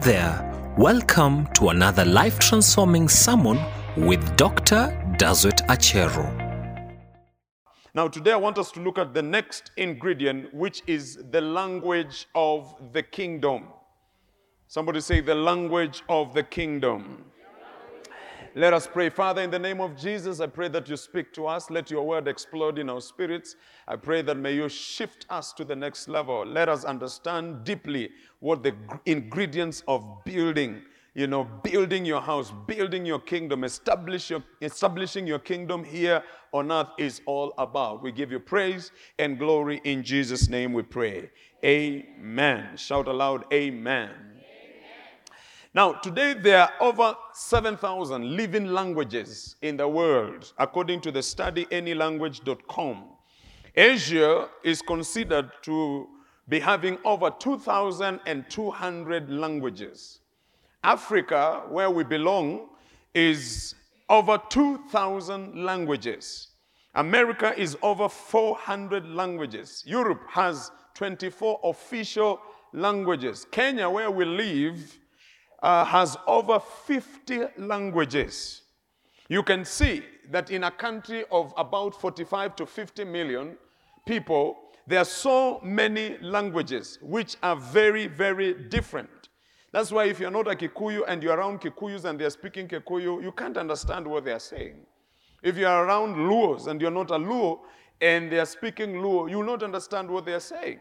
there. Welcome to another life transforming sermon with Dr. Dazwet Achero. Now, today I want us to look at the next ingredient, which is the language of the kingdom. Somebody say, the language of the kingdom. Let us pray. Father, in the name of Jesus, I pray that you speak to us. Let your word explode in our spirits. I pray that may you shift us to the next level. Let us understand deeply what the ingredients of building, you know, building your house, building your kingdom, establish your, establishing your kingdom here on earth is all about. We give you praise and glory in Jesus' name we pray. Amen. Shout aloud, Amen. Now, today there are over 7,000 living languages in the world, according to the studyanylanguage.com. Asia is considered to be having over 2,200 languages. Africa, where we belong, is over 2,000 languages. America is over 400 languages. Europe has 24 official languages. Kenya, where we live, uh, has over 50 languages. You can see that in a country of about 45 to 50 million people, there are so many languages which are very, very different. That's why if you're not a Kikuyu and you're around Kikuyus and they're speaking Kikuyu, you can't understand what they're saying. If you're around Luos and you're not a Luo and they're speaking Luo, you'll not understand what they're saying.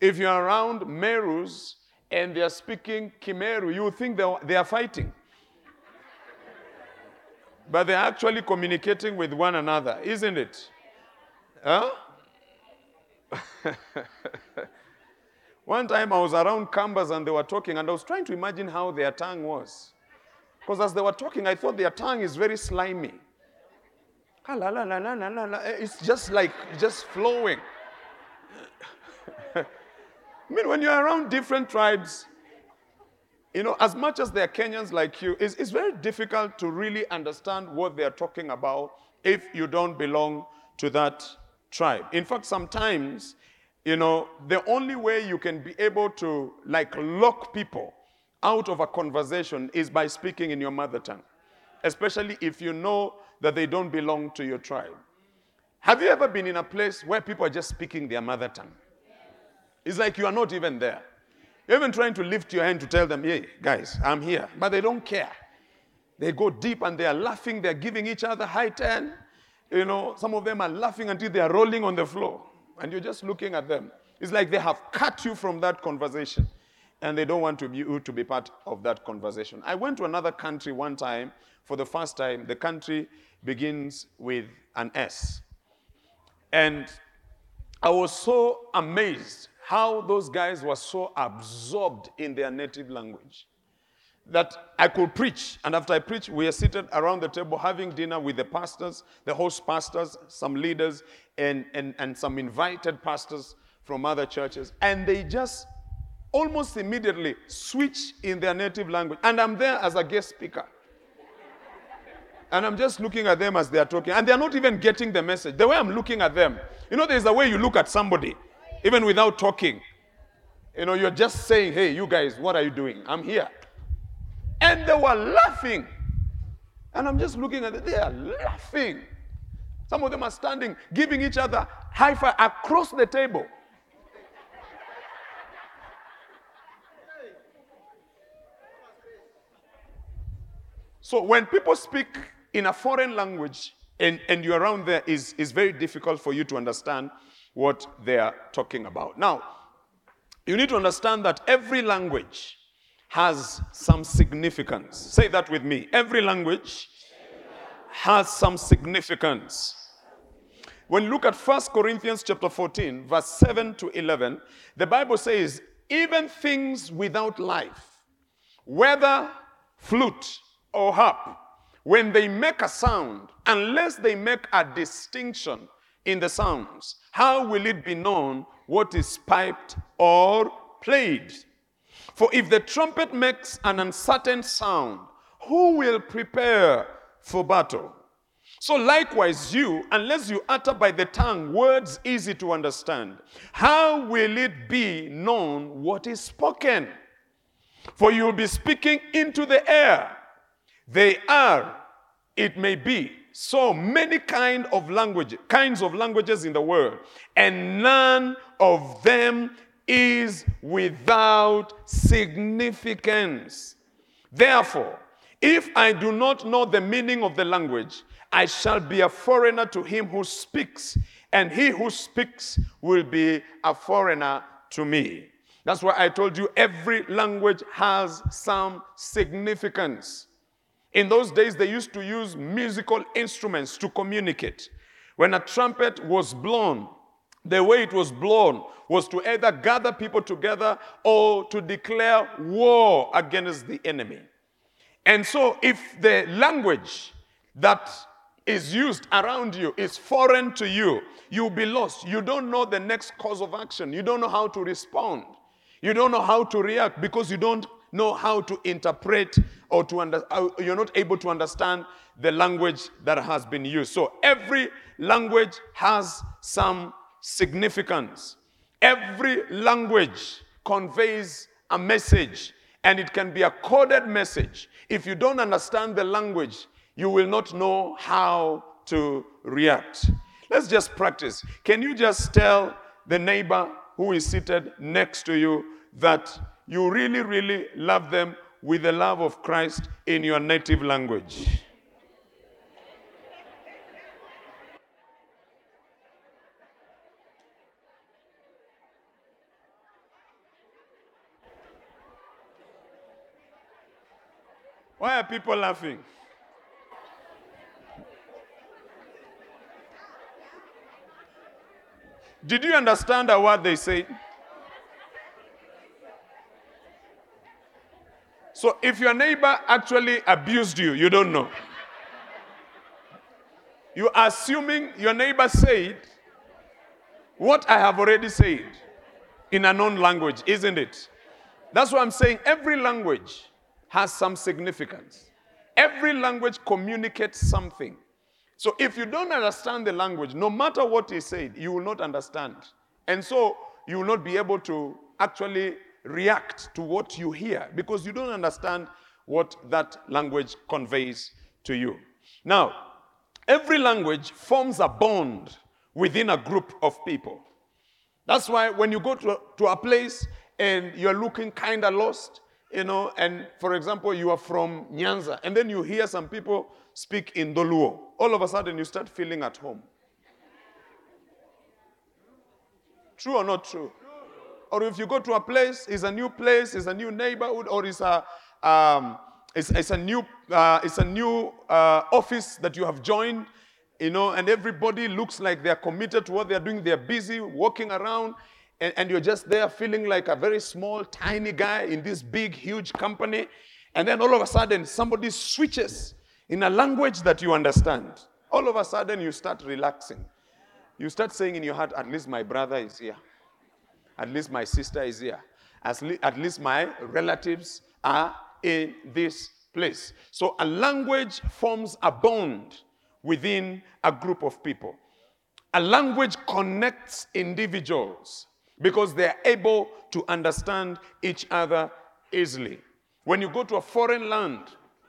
If you're around Merus and they're speaking Kimeru, you think they they are fighting. But they're actually communicating with one another, isn't it? Huh? one time I was around Kambas and they were talking, and I was trying to imagine how their tongue was. Because as they were talking, I thought their tongue is very slimy. La, la, la, la, la, la, la. It's just like, just flowing. I mean, when you're around different tribes, you know, as much as they're Kenyans like you, it's, it's very difficult to really understand what they're talking about if you don't belong to that tribe. In fact, sometimes, you know, the only way you can be able to like lock people out of a conversation is by speaking in your mother tongue, especially if you know that they don't belong to your tribe. Have you ever been in a place where people are just speaking their mother tongue? It's like you are not even there. You're even trying to lift your hand to tell them, hey, guys, I'm here. But they don't care. They go deep and they are laughing. They're giving each other high ten. You know, some of them are laughing until they are rolling on the floor. And you're just looking at them. It's like they have cut you from that conversation. And they don't want to be, you to be part of that conversation. I went to another country one time for the first time. The country begins with an S. And I was so amazed how those guys were so absorbed in their native language that I could preach. And after I preached, we are seated around the table having dinner with the pastors, the host pastors, some leaders, and, and, and some invited pastors from other churches. And they just almost immediately switch in their native language. And I'm there as a guest speaker. And I'm just looking at them as they are talking. And they're not even getting the message. The way I'm looking at them, you know, there's a way you look at somebody, even without talking. You know, you're just saying, hey, you guys, what are you doing? I'm here. And they were laughing. And I'm just looking at them. They are laughing. Some of them are standing, giving each other high five across the table. So when people speak in a foreign language and, and you're around there, is is very difficult for you to understand what they are talking about. Now, you need to understand that every language has some significance. Say that with me. Every language has some significance. When you look at 1 Corinthians chapter 14, verse 7 to 11, the Bible says, even things without life, whether flute or harp, when they make a sound, unless they make a distinction in the sounds, how will it be known what is piped or played? For if the trumpet makes an uncertain sound, who will prepare for battle? So likewise, you, unless you utter by the tongue words easy to understand, how will it be known what is spoken? For you will be speaking into the air. They are, it may be, so many kind of language, kinds of languages in the world, and none of them is without significance. Therefore, if I do not know the meaning of the language, I shall be a foreigner to him who speaks, and he who speaks will be a foreigner to me. That's why I told you every language has some significance. In those days, they used to use musical instruments to communicate. When a trumpet was blown, the way it was blown was to either gather people together or to declare war against the enemy. And so, if the language that is used around you is foreign to you, you'll be lost. You don't know the next course of action. You don't know how to respond. You don't know how to react because you don't know how to interpret or to under, uh, you're not able to understand the language that has been used. So every language has some significance. Every language conveys a message and it can be a coded message. If you don't understand the language, you will not know how to react. Let's just practice. Can you just tell the neighbor who is seated next to you that you really, really love them with the love of Christ in your native language. Why are people laughing? Did you understand word they said? So if your neighbor actually abused you, you don't know. You are assuming your neighbor said what I have already said in a known language, isn't it? That's why I'm saying every language has some significance. Every language communicates something. So if you don't understand the language, no matter what he said, you will not understand. And so you will not be able to actually react to what you hear because you don't understand what that language conveys to you. Now, every language forms a bond within a group of people. That's why when you go to, to a place and you're looking kind of lost, you know, and for example, you are from Nyanza, and then you hear some people speak in Dholuo, all of a sudden you start feeling at home. True or not true? Or if you go to a place, it's a new place, it's a new neighborhood, or it's a, um, it's, it's, a new, uh, it's a new uh, office that you have joined, you know, and everybody looks like they're committed to what they're doing. They're busy walking around, and, and you're just there feeling like a very small, tiny guy in this big, huge company. And then all of a sudden, somebody switches in a language that you understand. All of a sudden, you start relaxing. You start saying in your heart, at least my brother is here. At least my sister is here. Le- at least my relatives are in this place. So a language forms a bond within a group of people. A language connects individuals because they're able to understand each other easily. When you go to a foreign land,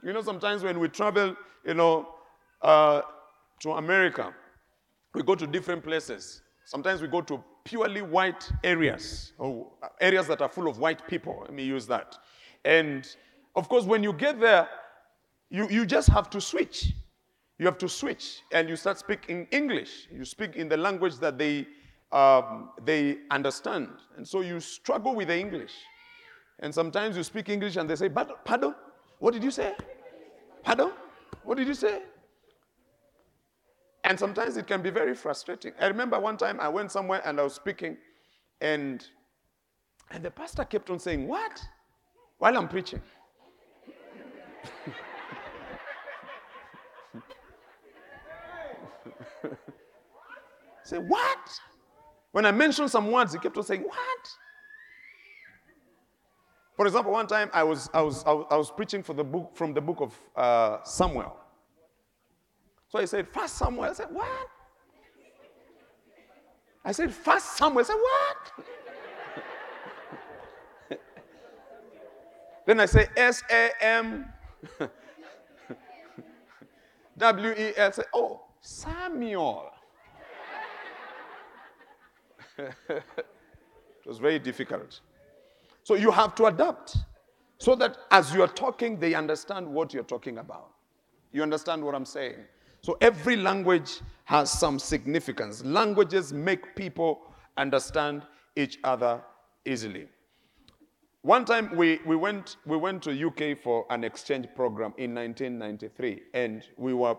you know, sometimes when we travel, you know, uh, to America, we go to different places. Sometimes we go to purely white areas, or areas that are full of white people. Let me use that. And of course, when you get there, you, you just have to switch. You have to switch and you start speaking English. You speak in the language that they, um, they understand. And so you struggle with the English. And sometimes you speak English and they say, Pardon? What did you say? Pardon? What did you say? And sometimes it can be very frustrating. I remember one time I went somewhere and I was speaking, and, and the pastor kept on saying, What? While I'm preaching. Say, What? When I mentioned some words, he kept on saying, What? For example, one time I was, I was, I was, I was preaching for the book, from the book of uh, Samuel. So said, First Samuel. I said, What? I said, First Samuel. I said, What? Then I say S A M W E L. Say, oh, Samuel. it was very difficult. So you have to adapt so that as you're talking, they understand what you're talking about. You understand what I'm saying? So every language has some significance. Languages make people understand each other easily. One time we, we, went, we went to UK for an exchange program in 1993, and we were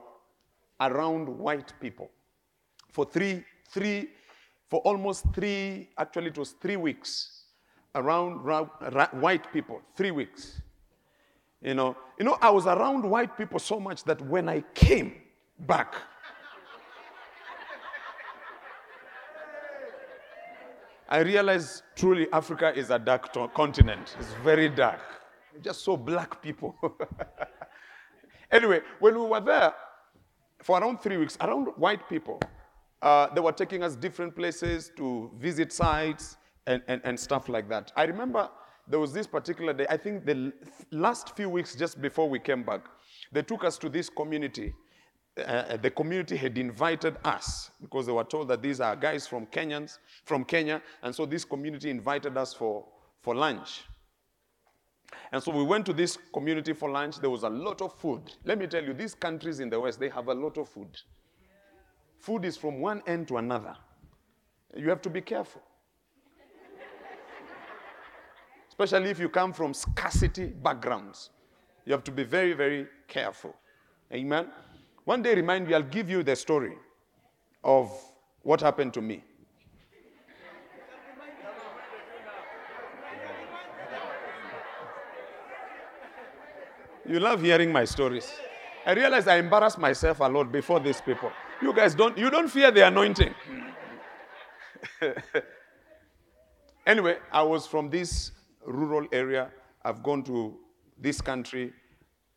around white people for three, three, for almost three, actually it was three weeks, around ra- ra- white people, three weeks. You know, you know, I was around white people so much that when I came back, I realized truly Africa is a dark to- continent. It's very dark. Just so black people. anyway, when we were there for around three weeks, around white people, uh, they were taking us different places to visit sites and, and, and stuff like that. I remember there was this particular day, I think the last few weeks just before we came back, they took us to this community uh, the community had invited us because they were told that these are guys from Kenyans, from Kenya, and so this community invited us for, for lunch. And so we went to this community for lunch. There was a lot of food. Let me tell you, these countries in the West, they have a lot of food. Food is from one end to another. You have to be careful. Especially if you come from scarcity backgrounds. You have to be very, very careful. Amen. One day, remind me, I'll give you the story of what happened to me. You love hearing my stories. I realize I embarrass myself a lot before these people. You guys don't, you don't fear the anointing. anyway, I was from this rural area. I've gone to this country.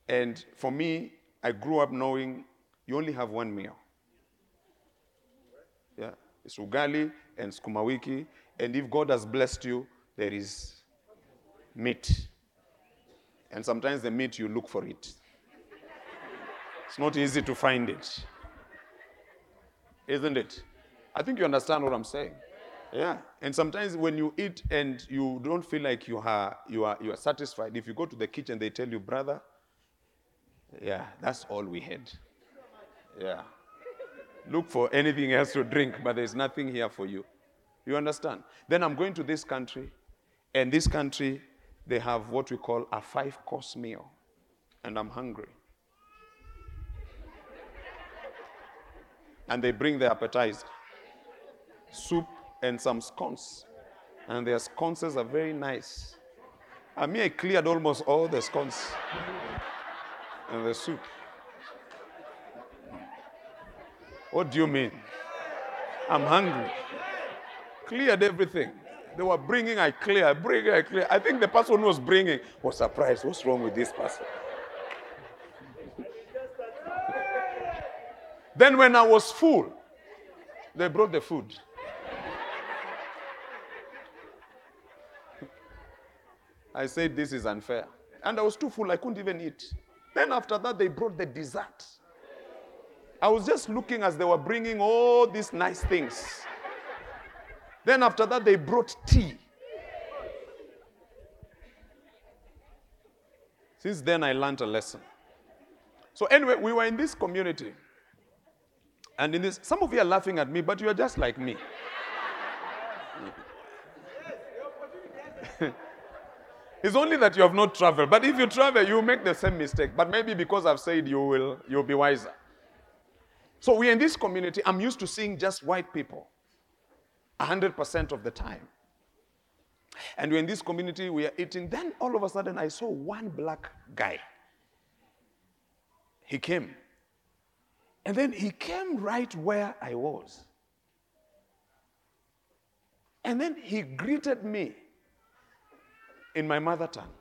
And for me, I grew up knowing you only have one meal. Yeah, it's ugali and sukuma wiki. And if God has blessed you, there is meat. And sometimes the meat, you look for it. It's not easy to find it. Isn't it? I think you understand what I'm saying. Yeah. And sometimes when you eat and you don't feel like you are, you are, you are satisfied, if you go to the kitchen, they tell you, brother, yeah, that's all we had. Yeah. Look for anything else to drink, but there's nothing here for you. You understand? Then I'm going to this country, and this country, they have what we call a five course meal, and I'm hungry. And they bring the appetizer soup and some scones. And their scones are very nice. I mean, I cleared almost all the scones and the soup. What do you mean? I'm hungry. Cleared everything. They were bringing, I clear, I bring, I clear. I think the person who was bringing was surprised. What's wrong with this person? then, when I was full, they brought the food. I said, This is unfair. And I was too full, I couldn't even eat. Then, after that, they brought the dessert. I was just looking as they were bringing all these nice things. Then, after that, they brought tea. Since then, I learned a lesson. So, anyway, we were in this community. And in this, some of you are laughing at me, but you are just like me. it's only that you have not traveled. But if you travel, you make the same mistake. But maybe because I've said you will, you'll be wiser. So we're in this community. I'm used to seeing just white people 100% of the time. And we're in this community, we are eating. Then all of a sudden, I saw one black guy. He came. And then he came right where I was. And then he greeted me in my mother tongue.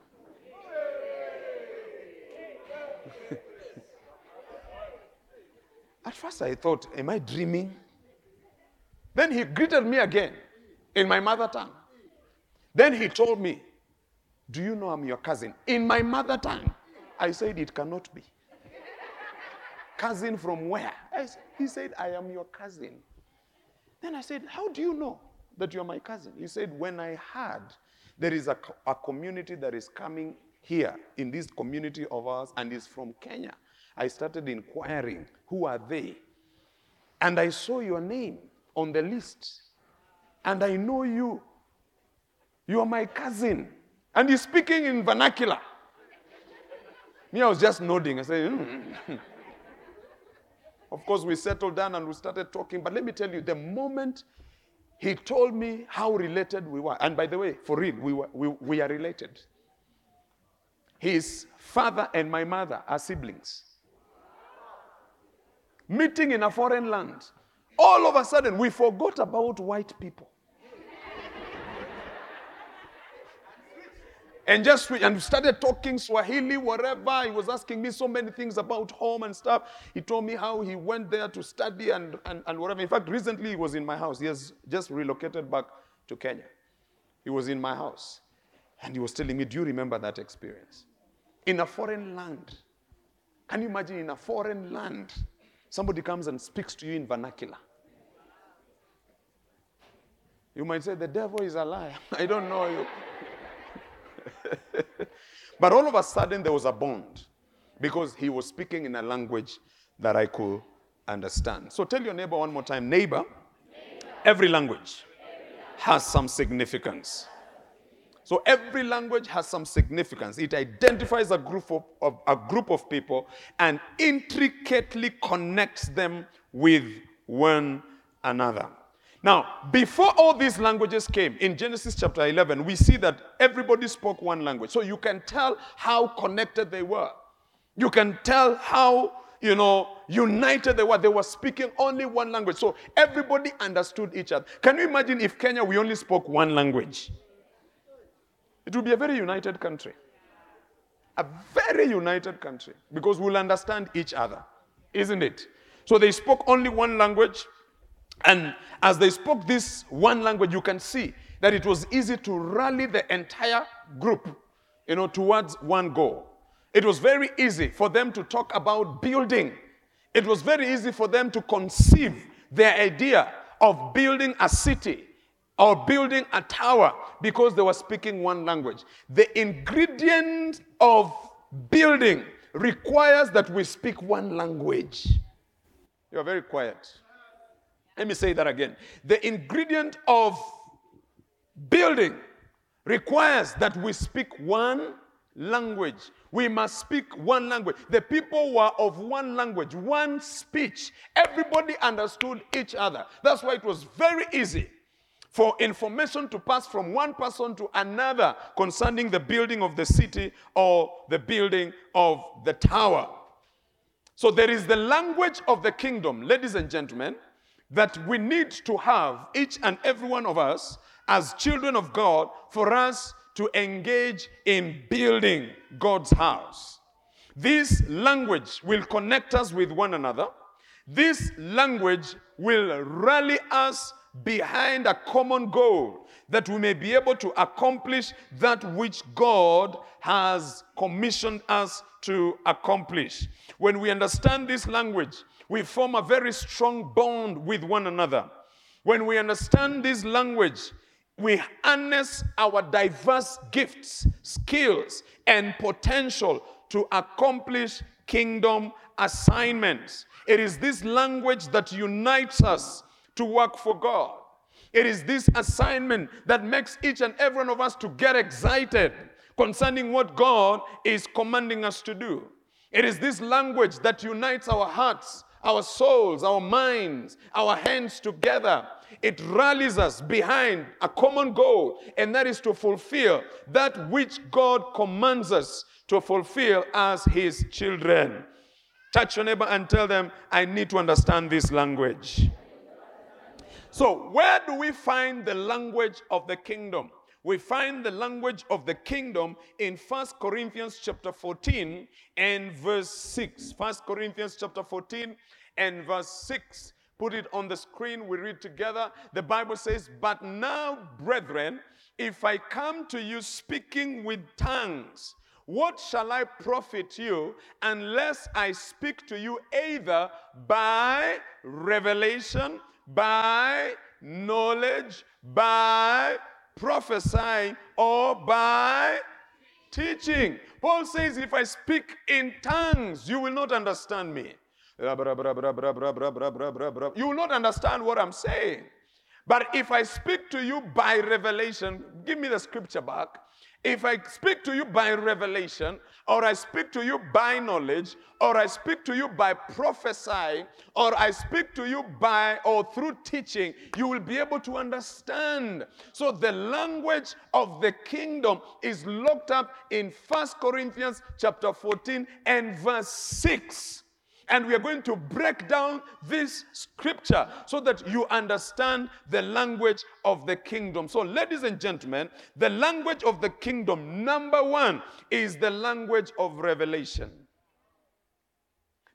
At first, I thought, Am I dreaming? Then he greeted me again in my mother tongue. Then he told me Do you know I'm your cousin? In my mother tongue. I said, It cannot be. cousin from where? He said, I am your cousin. Then I said, How do you know that you're my cousin? He said, When I heard there is a, a community that is coming here in this community of ours and is from Kenya, I started inquiring, Who are they? And I saw your name on the list. And I know you. You are my cousin. And he's speaking in vernacular. Me, I was just nodding. I said, mm. Of course, we settled down and we started talking. But let me tell you, the moment he told me how related we were, and by the way, for real, we, were, we, we are related. His father and my mother are siblings. Meeting in a foreign land. All of a sudden, we forgot about white people. and just and started talking Swahili, whatever. He was asking me so many things about home and stuff. He told me how he went there to study and, and, and whatever. In fact, recently he was in my house. He has just relocated back to Kenya. He was in my house. And he was telling me, Do you remember that experience? In a foreign land. Can you imagine in a foreign land, somebody comes and speaks to you in vernacular? You might say, The devil is a liar. I don't know you. but all of a sudden, there was a bond because he was speaking in a language that I could understand. So tell your neighbor one more time neighbor, neighbor. every language has some significance. So every language has some significance. It identifies a group of, of, a group of people and intricately connects them with one another. Now, before all these languages came, in Genesis chapter 11, we see that everybody spoke one language. So you can tell how connected they were. You can tell how, you know, united they were. They were speaking only one language. So everybody understood each other. Can you imagine if Kenya, we only spoke one language? It would be a very united country. A very united country because we'll understand each other, isn't it? So they spoke only one language. And as they spoke this one language, you can see that it was easy to rally the entire group, you know, towards one goal. It was very easy for them to talk about building. It was very easy for them to conceive their idea of building a city or building a tower because they were speaking one language. The ingredient of building requires that we speak one language. You're very quiet. Let me say that again. The ingredient of building requires that we speak one language. We must speak one language. The people were of one language, one speech. Everybody understood each other. That's why it was very easy for information to pass from one person to another concerning the building of the city or the building of the tower. So there is the language of the kingdom, ladies and gentlemen that we need to have, each and every one of us, as children of God, for us to engage in building God's house. This language will connect us with one another. This language will rally us behind a common goal that we may be able to accomplish that which God has commissioned us to accomplish. When we understand this language, we form a very strong bond with one another. When we understand this language, we harness our diverse gifts, skills, and potential to accomplish kingdom assignments. It is this language that unites us to work for God. It is this assignment that makes each and every one of us to get excited concerning what God is commanding us to do. It is this language that unites our hearts our souls, our minds, our hands together. It rallies us behind a common goal, and that is to fulfill that which God commands us to fulfill as His children. Touch your neighbor and tell them, I need to understand this language. So, where do we find the language of the kingdom? We find the language of the kingdom in First Corinthians chapter 14 and verse 6. First Corinthians chapter 14 and verse 6. put it on the screen. We read together. The Bible says, But now, brethren, if I come to you speaking with tongues, what shall I profit you unless I speak to you either by revelation, by knowledge, by prophesying, or by teaching? Paul says, If I speak in tongues, you will not understand me. You will not understand what I'm saying. But if I speak to you by revelation, give me the scripture back. If I speak to you by revelation, or I speak to you by knowledge, or I speak to you by prophesying, or I speak to you by or through teaching, you will be able to understand. So the language of the kingdom is locked up in First Corinthians chapter 14 and verse 6. And we are going to break down this scripture so that you understand the language of the kingdom. So, ladies and gentlemen, the language of the kingdom, number one, is the language of revelation.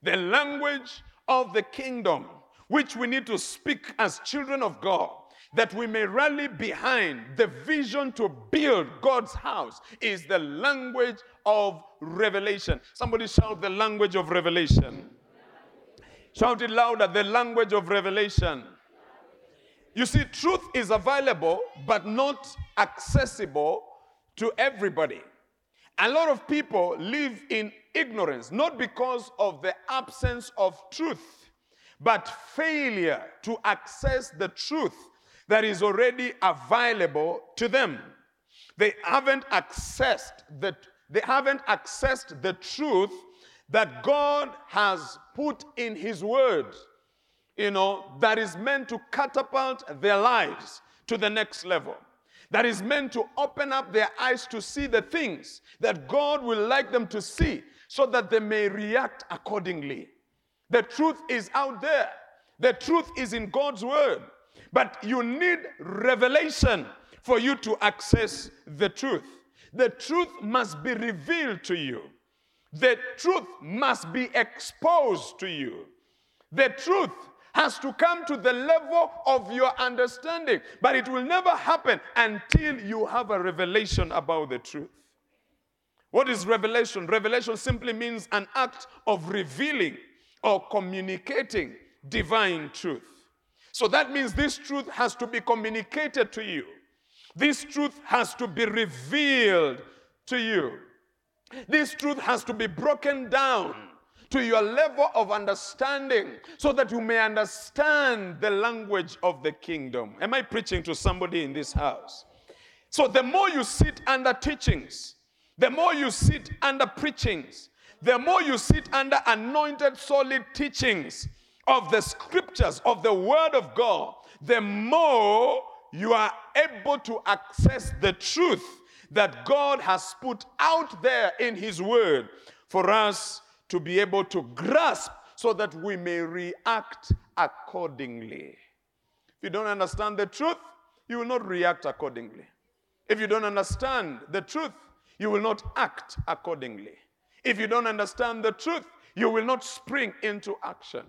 The language of the kingdom, which we need to speak as children of God that we may rally behind the vision to build God's house is the language of revelation. Somebody shout the language of revelation. Shout it louder the language of revelation. You see, truth is available, but not accessible to everybody. A lot of people live in ignorance, not because of the absence of truth, but failure to access the truth that is already available to them. They haven't accessed the, they haven't accessed the truth that God has put in His Word, you know, that is meant to catapult their lives to the next level. That is meant to open up their eyes to see the things that God will like them to see so that they may react accordingly. The truth is out there, the truth is in God's Word. But you need revelation for you to access the truth. The truth must be revealed to you. The truth must be exposed to you. The truth has to come to the level of your understanding, but it will never happen until you have a revelation about the truth. What is revelation? Revelation simply means an act of revealing or communicating divine truth. So that means this truth has to be communicated to you. This truth has to be revealed to you. This truth has to be broken down to your level of understanding so that you may understand the language of the kingdom. Am I preaching to somebody in this house? So, the more you sit under teachings, the more you sit under preachings, the more you sit under anointed, solid teachings of the scriptures, of the word of God, the more you are able to access the truth that God has put out there in His Word for us to be able to grasp so that we may react accordingly. If you don't understand the truth, you will not react accordingly. If you don't understand the truth, you will not act accordingly. If you don't understand the truth, you will not spring into action.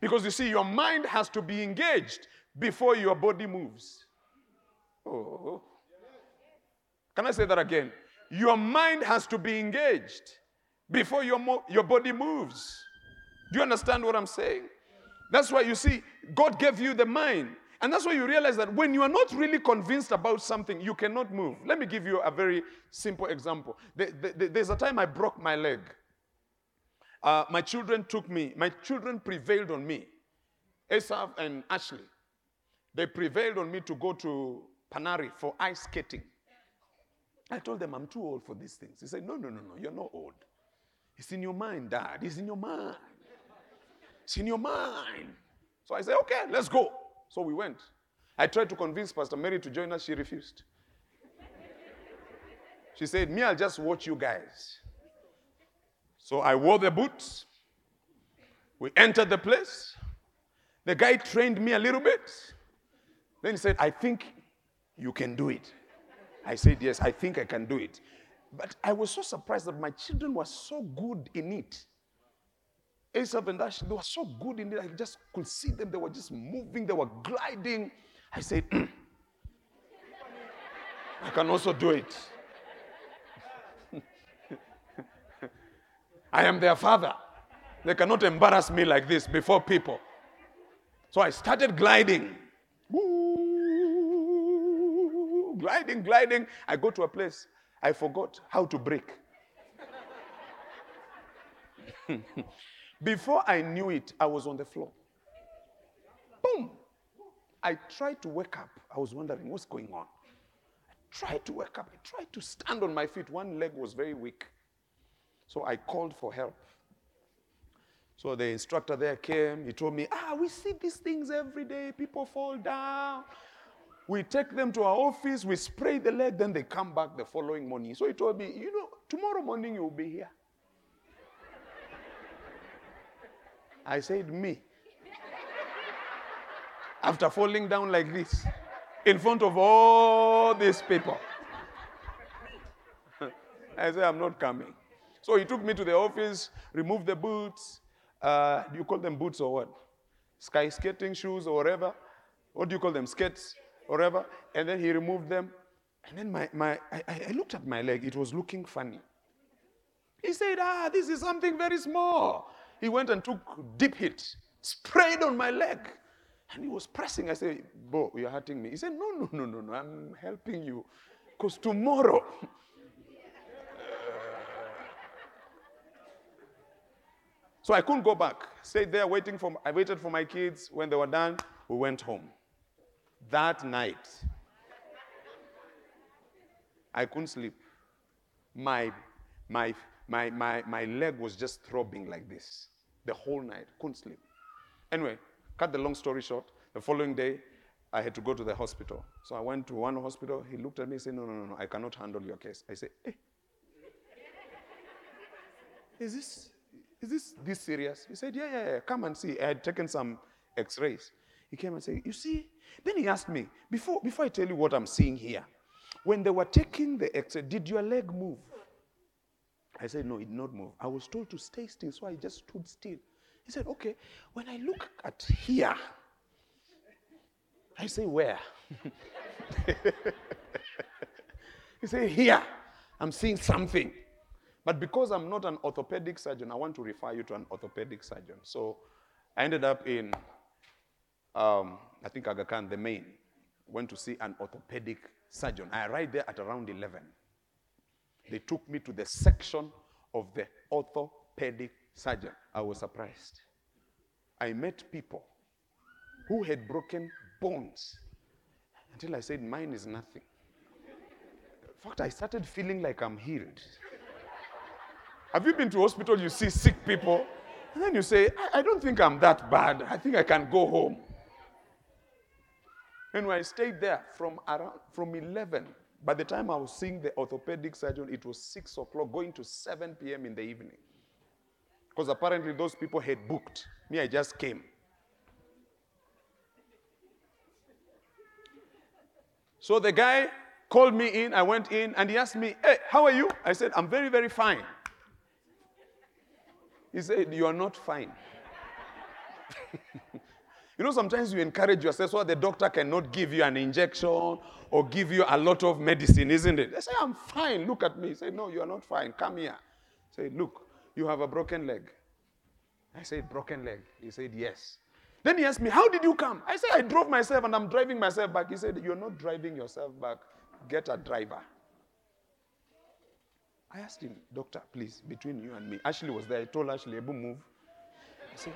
Because you see, your mind has to be engaged before your body moves. Oh. Can I say that again? Your mind has to be engaged before your, mo- your body moves. Do you understand what I'm saying? That's why you see, God gave you the mind. And that's why you realize that when you are not really convinced about something, you cannot move. Let me give you a very simple example. There's a time I broke my leg. Uh, my children took me, my children prevailed on me. Asaph and Ashley. They prevailed on me to go to Panari for ice skating. I told them, I'm too old for these things. He said, No, no, no, no, you're not old. It's in your mind, Dad. It's in your mind. It's in your mind. So I said, Okay, let's go. So we went. I tried to convince Pastor Mary to join us. She refused. She said, Me, I'll just watch you guys. So I wore the boots. We entered the place. The guy trained me a little bit. Then he said, I think you can do it. I said, Yes, I think I can do it. But I was so surprised that my children were so good in it. And Ash, they were so good in it. I just could see them. They were just moving, they were gliding. I said, I can also do it. I am their father. They cannot embarrass me like this before people. So I started gliding. Woo, gliding, gliding. I go to a place. I forgot how to brake. Before I knew it, I was on the floor. Boom. I tried to wake up. I was wondering what's going on. I tried to wake up. I tried to stand on my feet. One leg was very weak. So I called for help. So the instructor there came. He told me, Ah, we see these things every day. People fall down. We take them to our office, we spray the leg, then they come back the following morning. So he told me, You know, tomorrow morning you'll be here. I said, Me. After falling down like this, in front of all these people. I said, I'm not coming. So he took me to the office, removed the boots. Uh, do you call them boots or what? Sky skating shoes or whatever. What do you call them? Skates or whatever. And then he removed them. And then my, my, I, I looked at my leg. It was looking funny. He said, Ah, this is something very small. He went and took Deep Heat, sprayed on my leg. And he was pressing. I said, Bo, you're hurting me. He said, No, no, no, no, no. I'm helping you. Because tomorrow, So I couldn't go back. Stayed there waiting for, I waited for my kids. When they were done, we went home. That night, I couldn't sleep. My, my, my, my, my leg was just throbbing like this the whole night. Couldn't sleep. Anyway, cut the long story short, the following day, I had to go to the hospital. So I went to one hospital. He looked at me and said, No, no, no, no, I cannot handle your case. I said, Hey, is this is this this serious? He said, yeah, yeah, yeah. Come and see. I had taken some X-rays. He came and said, you see. Then he asked me before before I tell you what I'm seeing here. When they were taking the X-ray, did your leg move? I said, no, it did not move. I was told to stay still, so I just stood still. He said, okay. When I look at here, I say, where? he said, here. I'm seeing something. But because I'm not an orthopedic surgeon, I want to refer you to an orthopedic surgeon. So I ended up in, um, I think Aga Khan, the main, went to see an orthopedic surgeon. I arrived there at around 11. They took me to the section of the orthopedic surgeon. I was surprised. I met people who had broken bones until I said, Mine is nothing. In fact, I started feeling like I'm healed. Have you been to hospital, you see sick people, and then you say, I, I don't think I'm that bad. I think I can go home. When I stayed there from around from 11, by the time I was seeing the orthopedic surgeon, it was 6 o'clock, going to 7 p.m. in the evening. Because apparently those people had booked. Me, I just came. So the guy called me in, I went in, and he asked me, Hey, how are you? I said, I'm very, very fine. He said, You are not fine. you know, sometimes you encourage yourself so the doctor cannot give you an injection or give you a lot of medicine, isn't it? They say, I'm fine. Look at me. Said, No, you are not fine. Come here. Say, Look, you have a broken leg. I said, Broken leg. He said, Yes. Then he asked me, How did you come? I said, I drove myself and I'm driving myself back. He said, You're not driving yourself back. Get a driver. I asked him, Doctor, please, between you and me. Ashley was there. I told Ashley, Ebu, move. I said,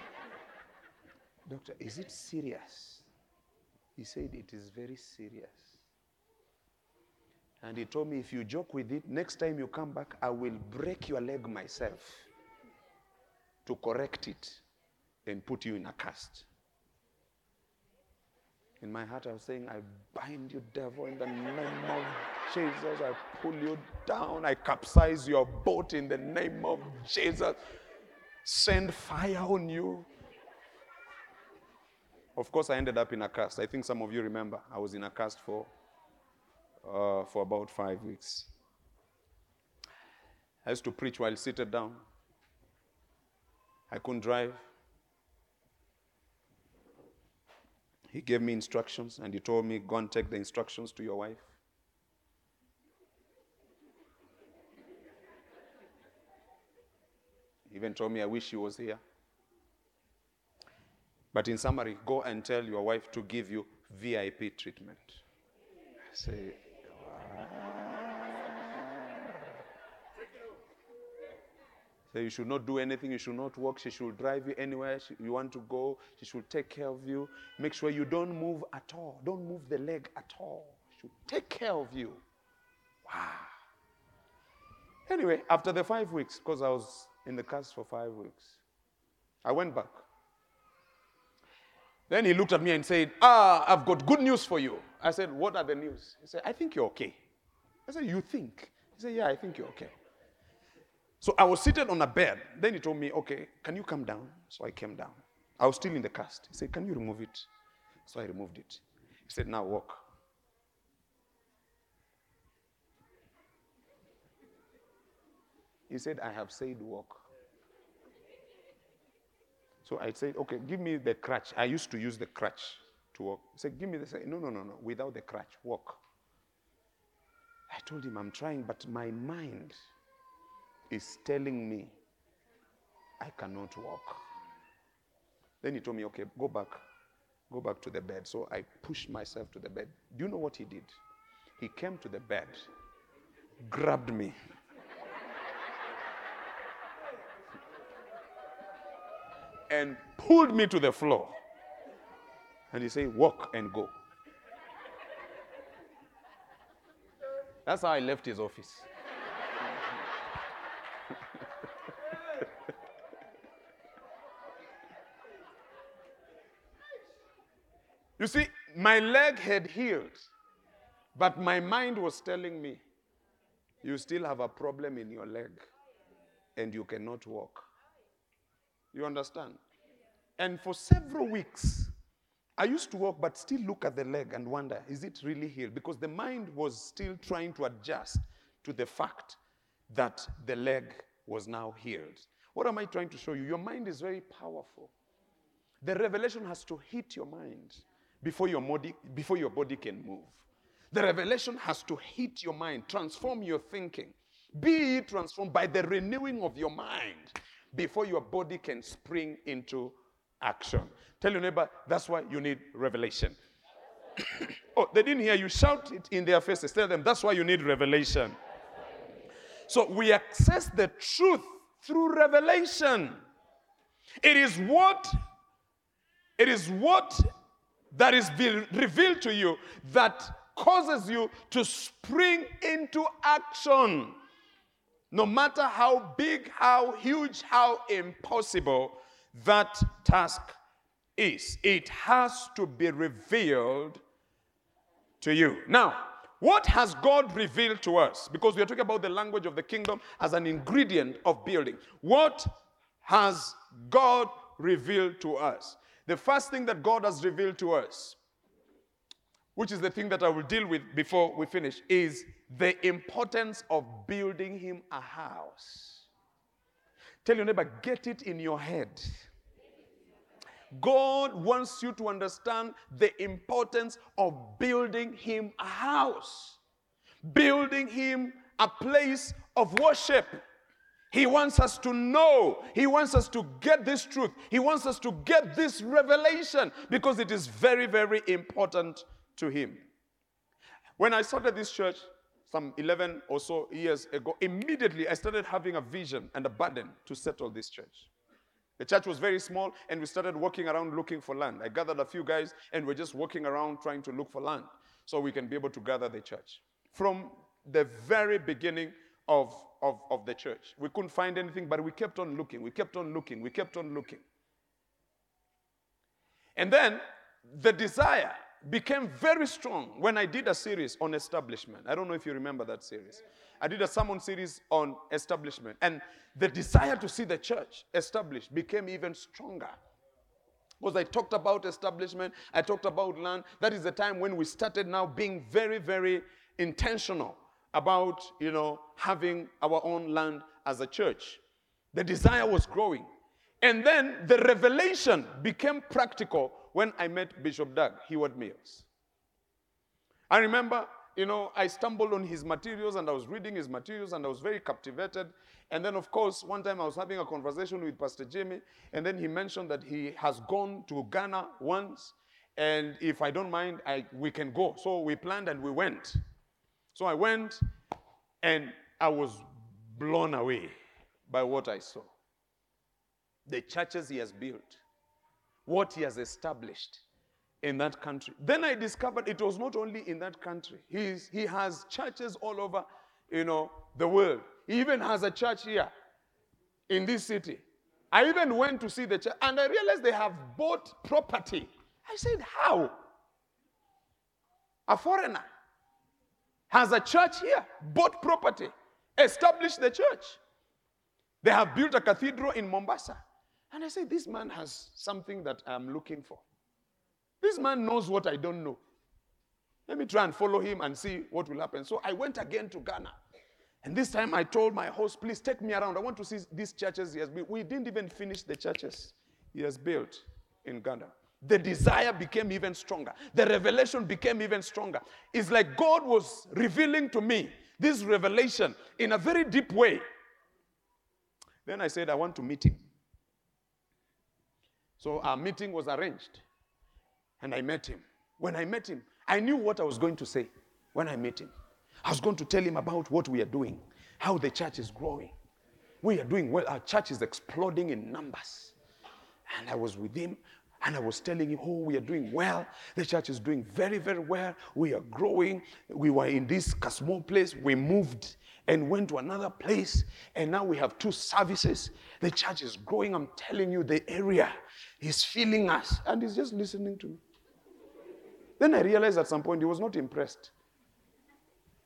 Doctor, is it serious? He said, It is very serious. And he told me, If you joke with it, next time you come back, I will break your leg myself to correct it and put you in a cast. In my heart, I was saying, I bind you, devil, in the name of Jesus. I pull you down. I capsize your boat in the name of Jesus. Send fire on you. Of course, I ended up in a cast. I think some of you remember. I was in a cast for, uh, for about five weeks. I used to preach while seated down. I couldn't drive. He gave me instructions and he told me, Go and take the instructions to your wife. He even told me, I wish she was here. But in summary, go and tell your wife to give you VIP treatment. Say, So you should not do anything. You should not walk. She should drive you anywhere she, you want to go. She should take care of you. Make sure you don't move at all. Don't move the leg at all. She should take care of you. Wow. Anyway, after the five weeks, because I was in the cast for five weeks, I went back. Then he looked at me and said, Ah, I've got good news for you. I said, What are the news? He said, I think you're okay. I said, You think? He said, Yeah, I think you're okay. So I was seated on a bed. Then he told me, okay, can you come down? So I came down. I was still in the cast. He said, can you remove it? So I removed it. He said, now walk. He said, I have said walk. So I said, okay, give me the crutch. I used to use the crutch to walk. He said, give me the. Say, no, no, no, no. Without the crutch, walk. I told him, I'm trying, but my mind is telling me I cannot walk. Then he told me, okay, go back. Go back to the bed. So I pushed myself to the bed. Do you know what he did? He came to the bed, grabbed me, and pulled me to the floor. And he said, Walk and go. That's how I left his office. You see, my leg had healed, but my mind was telling me, you still have a problem in your leg and you cannot walk. You understand? And for several weeks, I used to walk but still look at the leg and wonder, is it really healed? Because the mind was still trying to adjust to the fact that the leg was now healed. What am I trying to show you? Your mind is very powerful. The revelation has to hit your mind before your body, before your body can move. The revelation has to hit your mind, transform your thinking. Be transformed by the renewing of your mind before your body can spring into action. Tell your neighbor, that's why you need revelation. oh, they didn't hear you. Shout it in their faces. Tell them, that's why you need revelation. So we access the truth through revelation. It is what it is what that is revealed to you that causes you to spring into action. No matter how big, how huge, how impossible that task is, it has to be revealed to you. Now, what has God revealed to us? Because we are talking about the language of the kingdom as an ingredient of building. What has God revealed to us? The first thing that God has revealed to us, which is the thing that I will deal with before we finish, is the importance of building Him a house. Tell your neighbor, get it in your head. God wants you to understand the importance of building Him a house, building Him a place of worship. He wants us to know. He wants us to get this truth. He wants us to get this revelation because it is very, very important to Him. When I started this church some 11 or so years ago, immediately I started having a vision and a burden to settle this church. The church was very small, and we started walking around looking for land. I gathered a few guys, and we're just walking around trying to look for land so we can be able to gather the church. From the very beginning, of, of, of the church. We couldn't find anything, but we kept on looking. We kept on looking. We kept on looking. And then the desire became very strong when I did a series on establishment. I don't know if you remember that series. I did a sermon series on establishment. And the desire to see the church established became even stronger. Because I talked about establishment, I talked about land. That is the time when we started now being very, very intentional about, you know, having our own land as a church. The desire was growing. And then the revelation became practical when I met Bishop Dag Heward Mills. I remember, you know, I stumbled on his materials and I was reading his materials and I was very captivated. And then, of course, one time I was having a conversation with Pastor Jimmy, and then he mentioned that he has gone to Ghana once. And if I don't mind, I, we can go. So we planned and we went. So I went and I was blown away by what I saw. The churches he has built, what he has established in that country. Then I discovered it was not only in that country. He's, he has churches all over, you know, the world. He even has a church here in this city. I even went to see the church and I realized they have bought property. I said, How? A foreigner has a church here, bought property, established the church. They have built a cathedral in Mombasa. And I said, This man has something that I'm looking for. This man knows what I don't know. Let me try and follow him and see what will happen. So I went again to Ghana. And this time I told my host, please take me around. I want to see these churches he has built. We didn't even finish the churches he has built in Ghana. The desire became even stronger. The revelation became even stronger. It's like God was revealing to me this revelation in a very deep way. Then I said, I want to meet him. So our meeting was arranged. And I met him. When I met him, I knew what I was going to say when I met him. I was going to tell him about what we are doing, how the church is growing. We are doing well. Our church is exploding in numbers. And I was with him and I was telling him, Oh, we are doing well. The church is doing very, very well. We are growing. We were in this small place. We moved and went to another place. And now we have two services. The church is growing. I'm telling you, the area is feeling us. And he's just listening to me. Then I realized at some point he was not impressed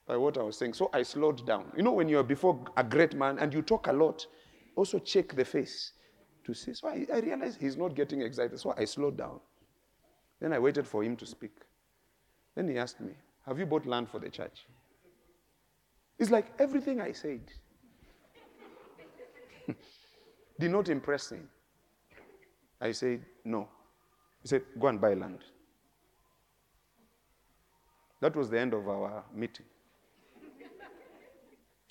by what I was saying. So I slowed down. You know, when you're before a great man and you talk a lot, also check the face to see. So I, I realized he's not getting excited. So I slowed down. Then I waited for him to speak. Then he asked me, Have you bought land for the church? It's like everything I said did not impress him. I said, No. He said, Go and buy land. That was the end of our meeting.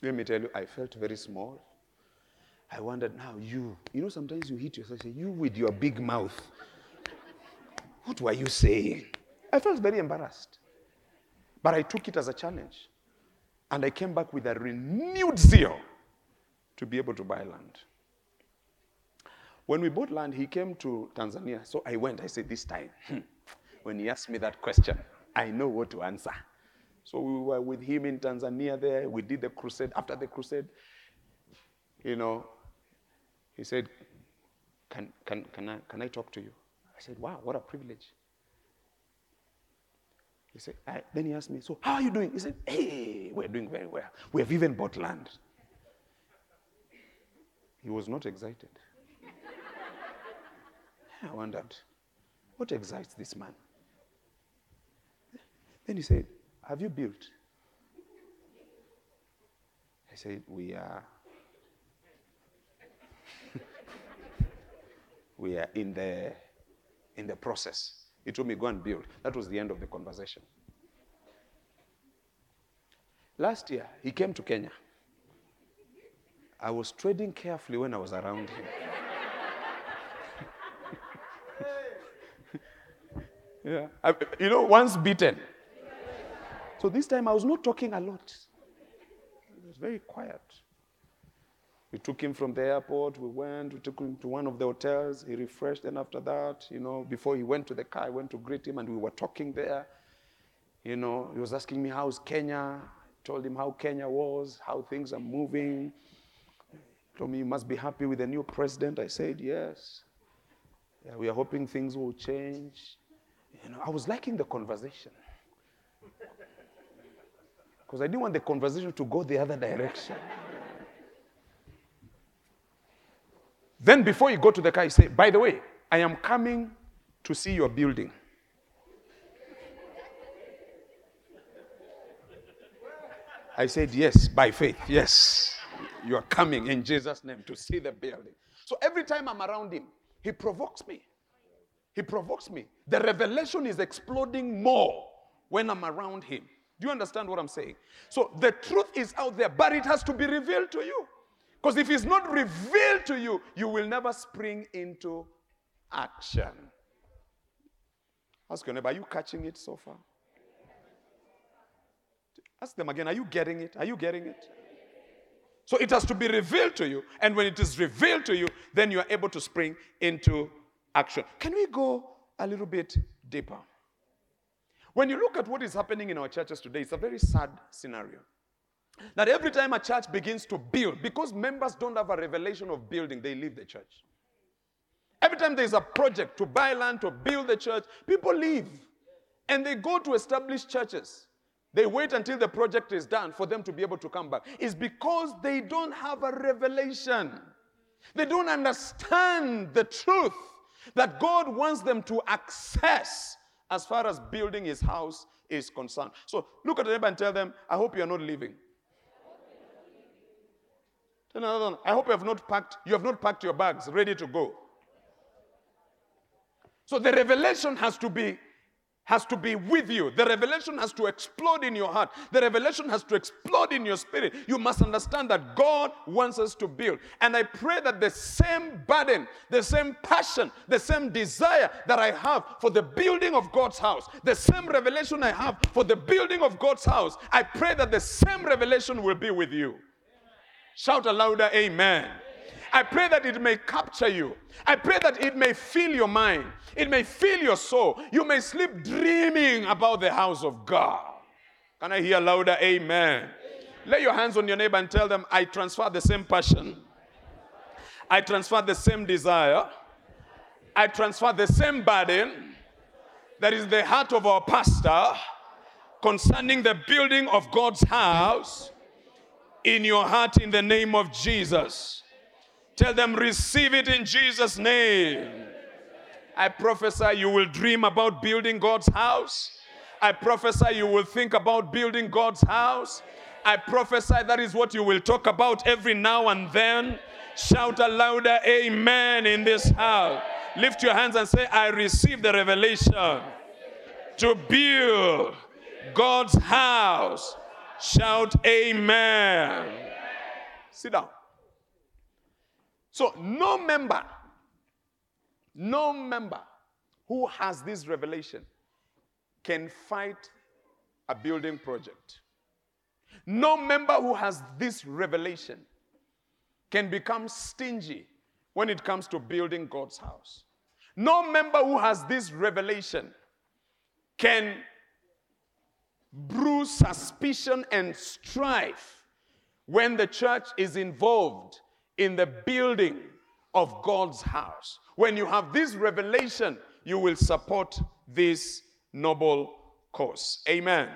Let me tell you, I felt very small. I wondered, now you, you know, sometimes you hit yourself, say, you with your big mouth, what were you saying? I felt very embarrassed. But I took it as a challenge. And I came back with a renewed zeal to be able to buy land. When we bought land, he came to Tanzania. So I went, I said, this time, hmm, when he asked me that question, I know what to answer. So we were with him in Tanzania there. We did the crusade. After the crusade, you know, he said, Can, can, can, I, can I talk to you? I said, Wow, what a privilege. He said, I, then he asked me, So how are you doing? He said, Hey, we're doing very well. We have even bought land. He was not excited. I wondered, what excites this man? Then he said, Have you built? I said, We are. we are in the in the process. He told me, Go and build. That was the end of the conversation. Last year, he came to Kenya. I was trading carefully when I was around him. yeah. I, you know, once beaten. So this time I was not talking a lot. It was very quiet. We took him from the airport, we went, we took him to one of the hotels, he refreshed, and after that, you know, before he went to the car, I went to greet him and we were talking there. You know, he was asking me, how's Kenya? I told him how Kenya was, how things are moving. He told me, you must be happy with the new president. I said, yes. Yeah, we are hoping things will change. You know, I was liking the conversation. Because I didn't want the conversation to go the other direction. Then, before you go to the car, you say, By the way, I am coming to see your building. I said, Yes, by faith. Yes. You are coming in Jesus' name to see the building. So every time I'm around him, he provokes me. He provokes me. The revelation is exploding more when I'm around him. Do you understand what I'm saying? So the truth is out there, but it has to be revealed to you. Because if it's not revealed to you, you will never spring into action. Ask your neighbor, are you catching it so far? Ask them again, are you getting it? Are you getting it? So it has to be revealed to you. And when it is revealed to you, then you are able to spring into action. Can we go a little bit deeper? When you look at what is happening in our churches today, it's a very sad scenario. That every time a church begins to build, because members don't have a revelation of building, they leave the church. Every time there's a project to buy land, to build the church, people leave. And they go to establish churches. They wait until the project is done for them to be able to come back. It's because they don't have a revelation. They don't understand the truth that God wants them to access as far as building his house is concerned. So look at the neighbor and tell them, I hope you are not leaving. Another one, I hope you have not packed, you have not packed your bags ready to go. So the revelation has to be has to be with you. The revelation has to explode in your heart. The revelation has to explode in your spirit. You must understand that God wants us to build. And I pray that the same burden, the same passion, the same desire that I have for the building of God's house, the same revelation I have for the building of God's house, I pray that the same revelation will be with you. Shout louder amen. I pray that it may capture you. I pray that it may fill your mind. It may fill your soul. You may sleep dreaming about the house of God. Can I hear louder? Amen. Lay your hands on your neighbor and tell them, I transfer the same passion. I transfer the same desire. I transfer the same burden that is the heart of our pastor concerning the building of God's house in your heart in the name of Jesus. Tell them, receive it in Jesus' name. I prophesy you will dream about building God's house. I prophesy you will think about building God's house. I prophesy that is what you will talk about every now and then. Shout a louder amen in this house. Lift your hands and say, I receive the revelation to build God's house. Shout amen. Sit down. So, no member, no member who has this revelation can fight a building project. No member who has this revelation can become stingy when it comes to building God's house. No member who has this revelation can brew suspicion and strife when the church is involved in the building of God's house. When you have this revelation, you will support this noble cause. Amen.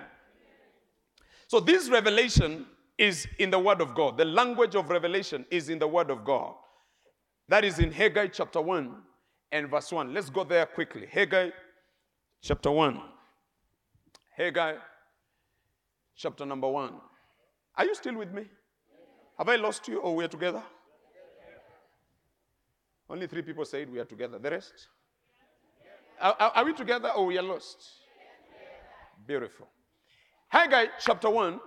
So, this revelation is in the Word of God. The language of revelation is in the Word of God. That is in Haggai chapter 1 and verse 1. Let's go there quickly. Haggai chapter 1. Haggai chapter number 1. Are you still with me? Have I lost you or we're together? Only three people said we are together. The rest? Are, are, we together or we are lost? Beautiful. Haggai chapter 1,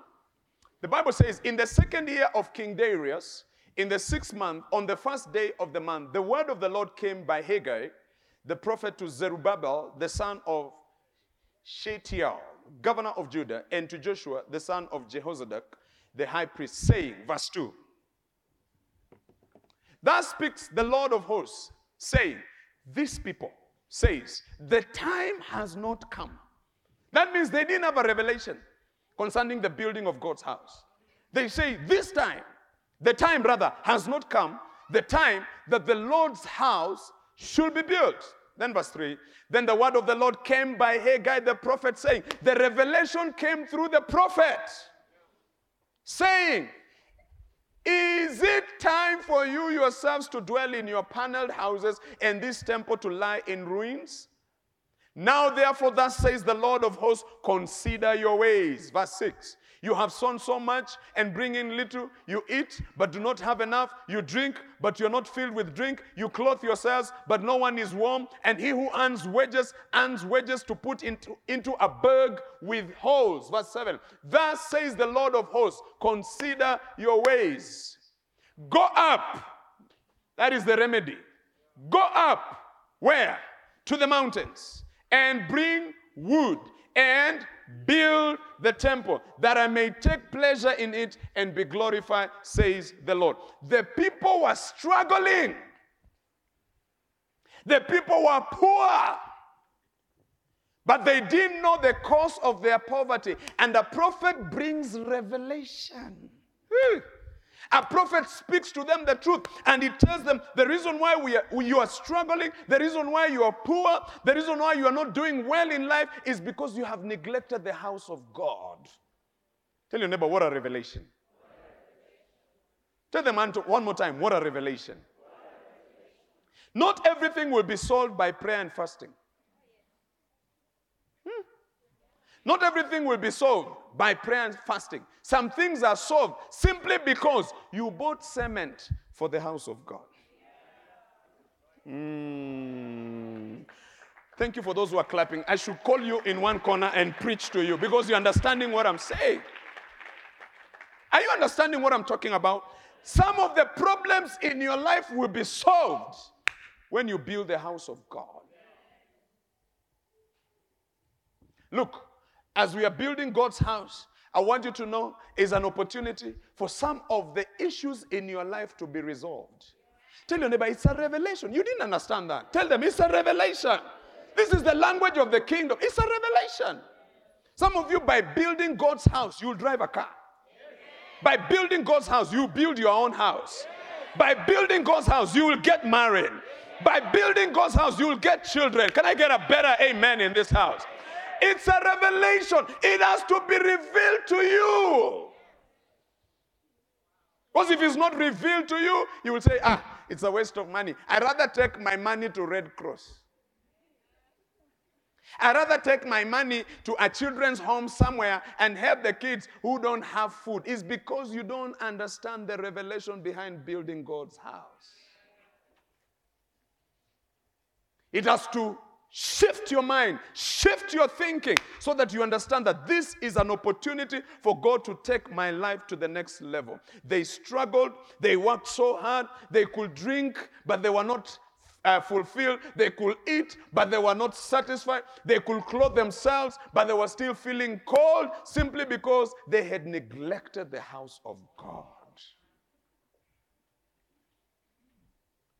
the Bible says, In the second year of King Darius, in the sixth month, on the first day of the month, the word of the Lord came by Haggai, the prophet to Zerubbabel, the son of Shealtiel, governor of Judah, and to Joshua, the son of Jehozadak, the high priest, saying, verse 2 Thus speaks the Lord of hosts, saying, This people says, The time has not come. That means they didn't have a revelation concerning the building of God's house. They say, This time, the time rather, has not come, the time that the Lord's house should be built. Then, verse 3 Then the word of the Lord came by Haggai the prophet, saying, The revelation came through the prophet, saying, is it time for you yourselves to dwell in your paneled houses and this temple to lie in ruins? Now, therefore, thus says the Lord of hosts, consider your ways. Verse 6 You have sown so much and bring in little. You eat, but do not have enough. You drink, but you're not filled with drink. You clothe yourselves, but no one is warm. And he who earns wages, earns wages to put into, into a bag with holes. Verse 7. Thus says the Lord of hosts, consider your ways. Go up. That is the remedy. Go up. Where? To the mountains and bring wood and build the temple that I may take pleasure in it and be glorified, says the Lord. The people were struggling, the people were poor. But they didn't know the cause of their poverty. And the prophet brings revelation. A prophet speaks to them the truth and he tells them the reason why we are, you are struggling, the reason why you are poor, the reason why you are not doing well in life is because you have neglected the house of God. Tell your neighbor, what a revelation. Tell the them one more time, what a revelation. Not everything will be solved by prayer and fasting. Not everything will be solved by prayer and fasting. Some things are solved simply because you bought cement for the house of God. Mm. Thank you for those who are clapping. I should call you in one corner and preach to you because you're understanding what I'm saying. Are you understanding what I'm talking about? Some of the problems in your life will be solved when you build the house of God. Look, as we are building God's house, I want you to know is an opportunity for some of the issues in your life to be resolved. Tell your neighbor, it's a revelation. You didn't understand that. Tell them, it's a revelation. This is the language of the kingdom. It's a revelation. Some of you, by building God's house, you'll drive a car. By building God's house, you build your own house. By building God's house, you will get married. By building God's house, you will get children. Can I get a better amen in this house? It's a revelation. It has to be revealed to you. Because if it's not revealed to you, you will say, ah, it's a waste of money. I'd rather take my money to Red Cross. I'd rather take my money to a children's home somewhere and help the kids who don't have food. It's because you don't understand the revelation behind building God's house. It has to Shift your mind, shift your thinking so that you understand that this is an opportunity for God to take my life to the next level. They struggled, they worked so hard, they could drink, but they were not uh, fulfilled. They could eat, but they were not satisfied. They could clothe themselves, but they were still feeling cold simply because they had neglected the house of God.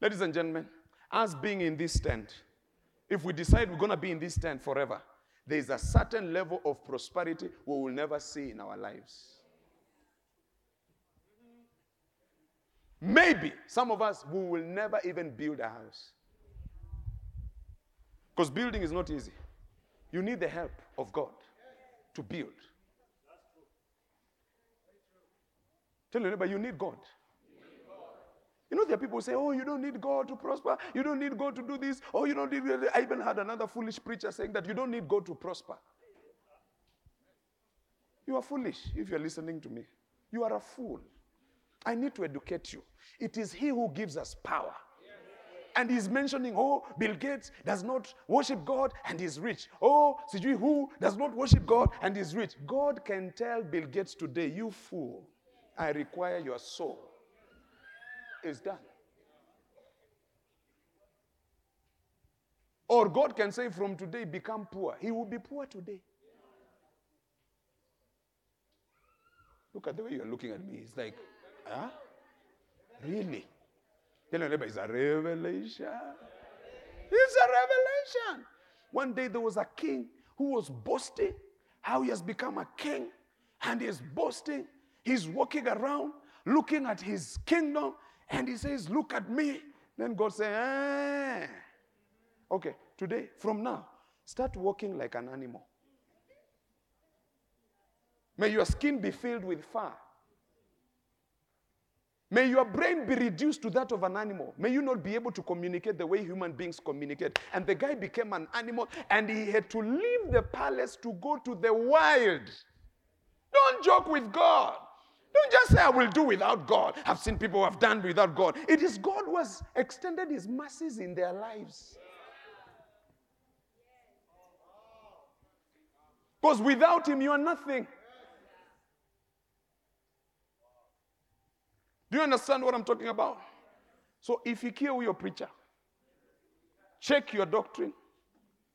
Ladies and gentlemen, us being in this tent, if we decide we're going to be in this tent forever, there is a certain level of prosperity we will never see in our lives. Maybe some of us we will never even build a house. Because building is not easy. You need the help of God to build. Tell your neighbor, you need God. You know, there are people who say, Oh, you don't need God to prosper. You don't need God to do this. Oh, you don't need. I even had another foolish preacher saying that you don't need God to prosper. You are foolish if you're listening to me. You are a fool. I need to educate you. It is He who gives us power. And he's mentioning, oh, Bill Gates does not worship God and he's rich. Oh, Sijui who does not worship God and is rich. God can tell Bill Gates today, you fool, I require your soul is done. Or God can say, from today, become poor. He will be poor today. Look at the way you're looking at me. It's like, huh? Really? Tell your neighbor, it's a revelation. It's a revelation. One day there was a king who was boasting how he has become a king and he's boasting. He's walking around looking at his kingdom and he says, Look at me. Then God says, eh. Okay, today, from now, start walking like an animal. May your skin be filled with fur. May your brain be reduced to that of an animal. May you not be able to communicate the way human beings communicate. And the guy became an animal and he had to leave the palace to go to the wild. Don't joke with God. Don't just say, I will do without God. I've seen people who have done without God. It is God who has extended his mercies in their lives. Because without him, you are nothing. Do you understand what I'm talking about? So if you kill your preacher, check your doctrine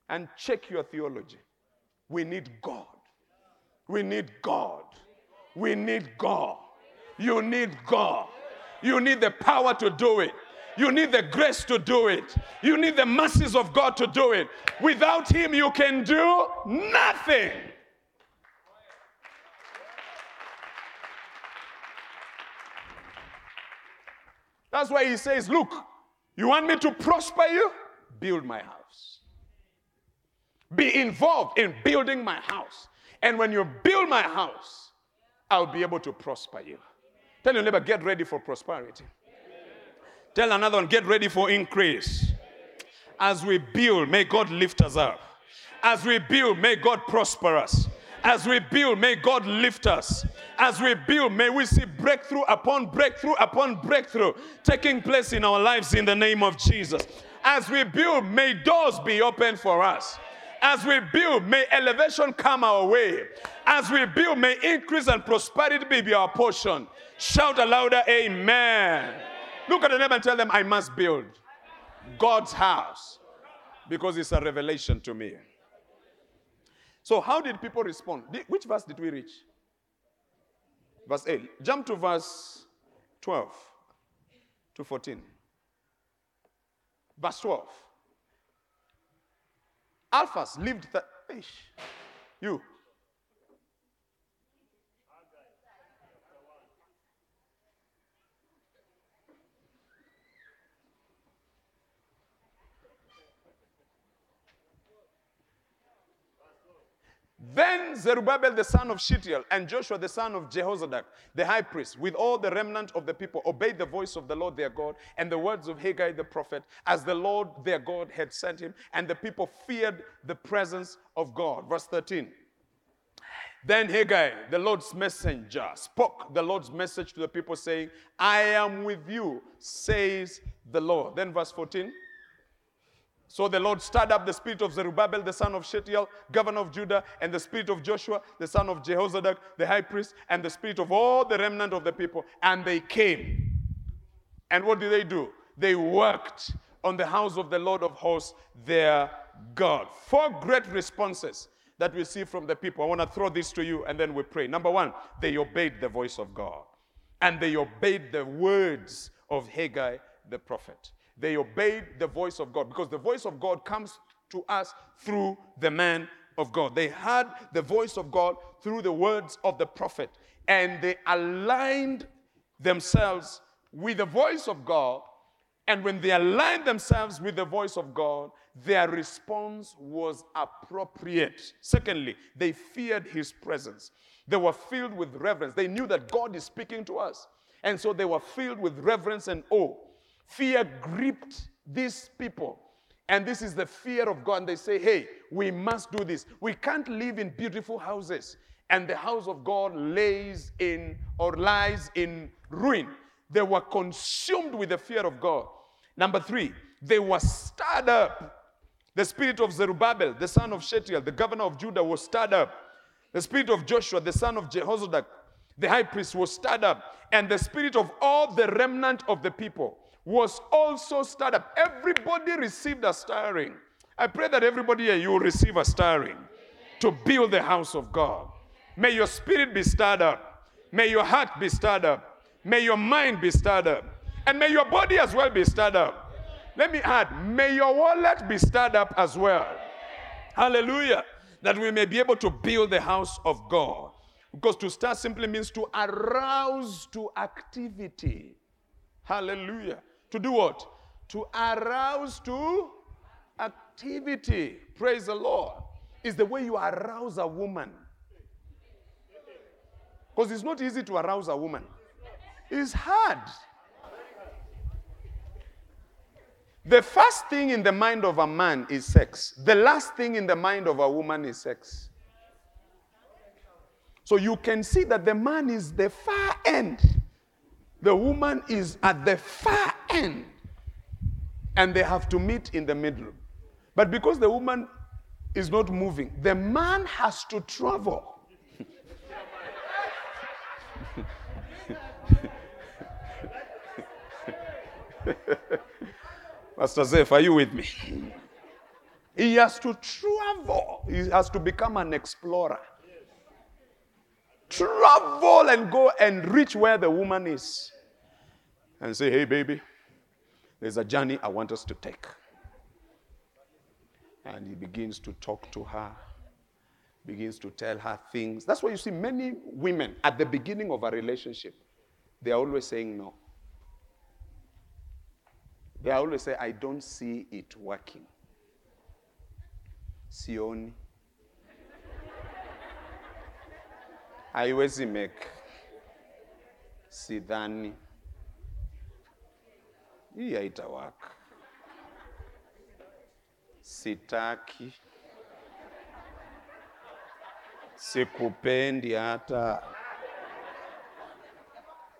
and check your theology. We need God. We need God. We need God. You need God. You need the power to do it. You need the grace to do it. You need the mercies of God to do it. Without Him, you can do nothing. That's why he says, Look, you want me to prosper you? Build my house. Be involved in building my house. And when you build my house, I'll be able to prosper you. Tell your neighbor, get ready for prosperity. Tell another one, get ready for increase. As we build, may God lift us up. As we build, may God prosper us. As we build, may God lift us. As we build, may we see breakthrough upon breakthrough upon breakthrough taking place in our lives in the name of Jesus. As we build, may doors be open for us. As we build, may elevation come our way. As we build, may increase and prosperity be our portion. Shout louder, Amen. Look at the neighbor and tell them, I must build God's house because it's a revelation to me. So, how did people respond? Which verse did we reach? Verse 8. Jump to verse 12 to 14. Verse 12. Alphas lived that. You. Then Zerubbabel the son of Shealtiel and Joshua the son of Jehozadak, the high priest, with all the remnant of the people, obeyed the voice of the Lord their God and the words of Haggai the prophet, as the Lord their God had sent him, and the people feared the presence of God. Verse 13. Then Haggai, the Lord's messenger, spoke the Lord's message to the people, saying, I am with you, says the Lord. Then verse 14. So the Lord stirred up the spirit of Zerubbabel, the son of Shealtiel, governor of Judah, and the spirit of Joshua, the son of Jehozadak, the high priest, and the spirit of all the remnant of the people. And they came. And what did they do? They worked on the house of the Lord of hosts, their God. Four great responses that we see from the people. I want to throw this to you and then we pray. Number one, they obeyed the voice of God, and they obeyed the words of Haggai the prophet. They obeyed the voice of God because the voice of God comes to us through the man of God. They heard the voice of God through the words of the prophet and they aligned themselves with the voice of God. And when they aligned themselves with the voice of God, their response was appropriate. Secondly, they feared his presence. They were filled with reverence. They knew that God is speaking to us. And so they were filled with reverence and awe. Fear gripped these people. And this is the fear of God. And they say, hey, we must do this. We can't live in beautiful houses. And the house of God lays in or lies in ruin. They were consumed with the fear of God. Number three, they were stirred up. The spirit of Zerubbabel, the son of Shealtiel, the governor of Judah, was stirred up. The spirit of Joshua, the son of Jehozadak, the high priest, was stirred up. And the spirit of all the remnant of the people was also stirred up. Everybody received a stirring. I pray that everybody here, you will receive a stirring to build the house of God. May your spirit be stirred up. May your heart be stirred up. May your mind be stirred up. And may your body as well be stirred up. Let me add, may your wallet be stirred up as well. Hallelujah. That we may be able to build the house of God. Because to stir simply means to arouse to activity. Hallelujah. To do what? To arouse to activity. Praise the Lord. Is the way you arouse a woman. Because it's not easy to arouse a woman, it's hard. The first thing in the mind of a man is sex. The last thing in the mind of a woman is sex. So you can see that the man is the far end, the woman is at the far end, and they have to meet in the middle. But because the woman is not moving, the man has to travel. Pastor Zeph, are you with me? He has to travel. He has to become an explorer. Travel and go and reach where the woman is. And say, hey, baby, there's a journey I want us to take. And he begins to talk to her, begins to tell her things. That's why you see many women at the beginning of a relationship, they are always saying no. They always say, I don't see it working. Sioni. Haiwezi make. Sidhani. Hii haitawaka. Sitaki. Sikupendi hata.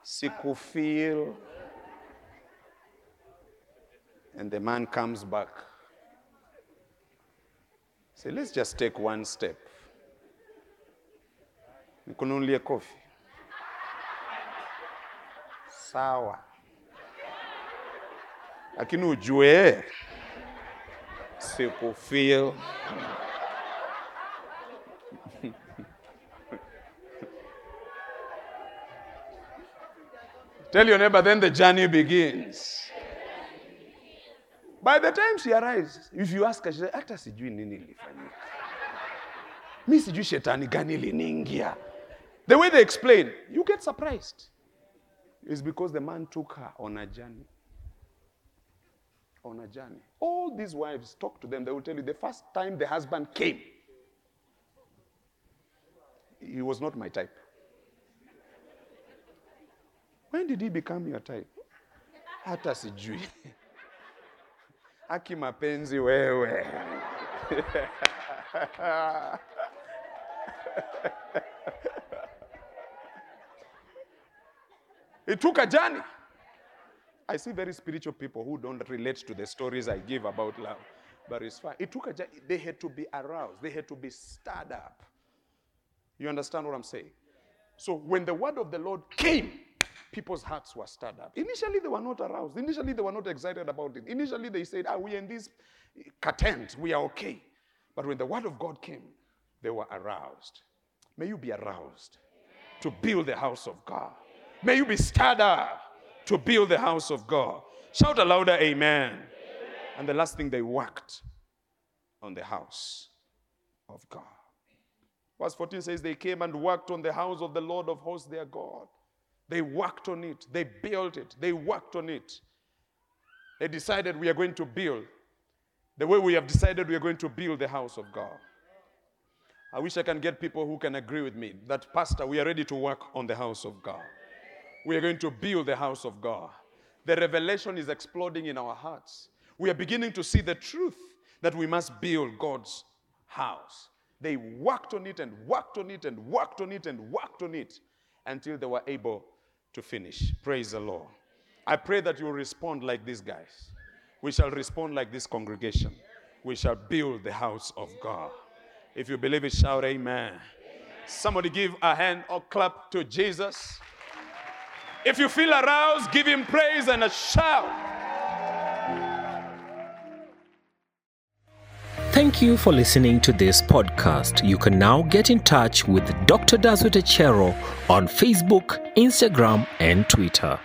Sikufeel. And the man comes back. Say, let's just take one step. Nikununulie kofi. Sawa. Lakini ujue sikufeel. Tell your neighbor, then the journey begins. By the time she arrives, if you ask her, she says, hata sijui nini ilifanyika. Mi sijui shetani gani iliniingia. The way they explain, you get surprised. It's because the man took her on a journey. On a journey. All these wives, talk to them, they will tell you the first time the husband came, he was not my type. When did he become your type? Hata sijui. Haki mapenzi wewe. It took a journey. I see very spiritual people who don't relate to the stories I give about love. But it's fine. It took a. They had to be aroused, they had to be stirred up. You understand what I'm saying? So when the word of the Lord came, people's hearts were stirred up. Initially, they were not aroused. Initially, they were not excited about it. Initially, they said, Ah, we're in this content? we are okay. But when the word of God came, they were aroused. May you be aroused to build the house of God. May you be stirred up to build the house of God. Shout a louder amen. And the last thing, they worked on the house of God. Verse 14 says, They came and worked on the house of the Lord of hosts, their God. They worked on it, they built it, they worked on it. They decided we are going to build the way we have decided we are going to build the house of God. I wish I can get people who can agree with me that, Pastor, we are ready to work on the house of God. We are going to build the house of God. The revelation is exploding in our hearts. We are beginning to see the truth that we must build God's house. They worked on it and worked on it and worked on it and worked on it until they were able to finish. Praise the Lord. I pray that you respond like these guys. We shall respond like this congregation. We shall build the house of God. If you believe it, shout amen. amen. Somebody give a hand or clap to Jesus. If you feel aroused, give him praise and a shout. Thank you for listening to this podcast. You can now get in touch with Dr. Dazut Echero on Facebook, Instagram, and Twitter.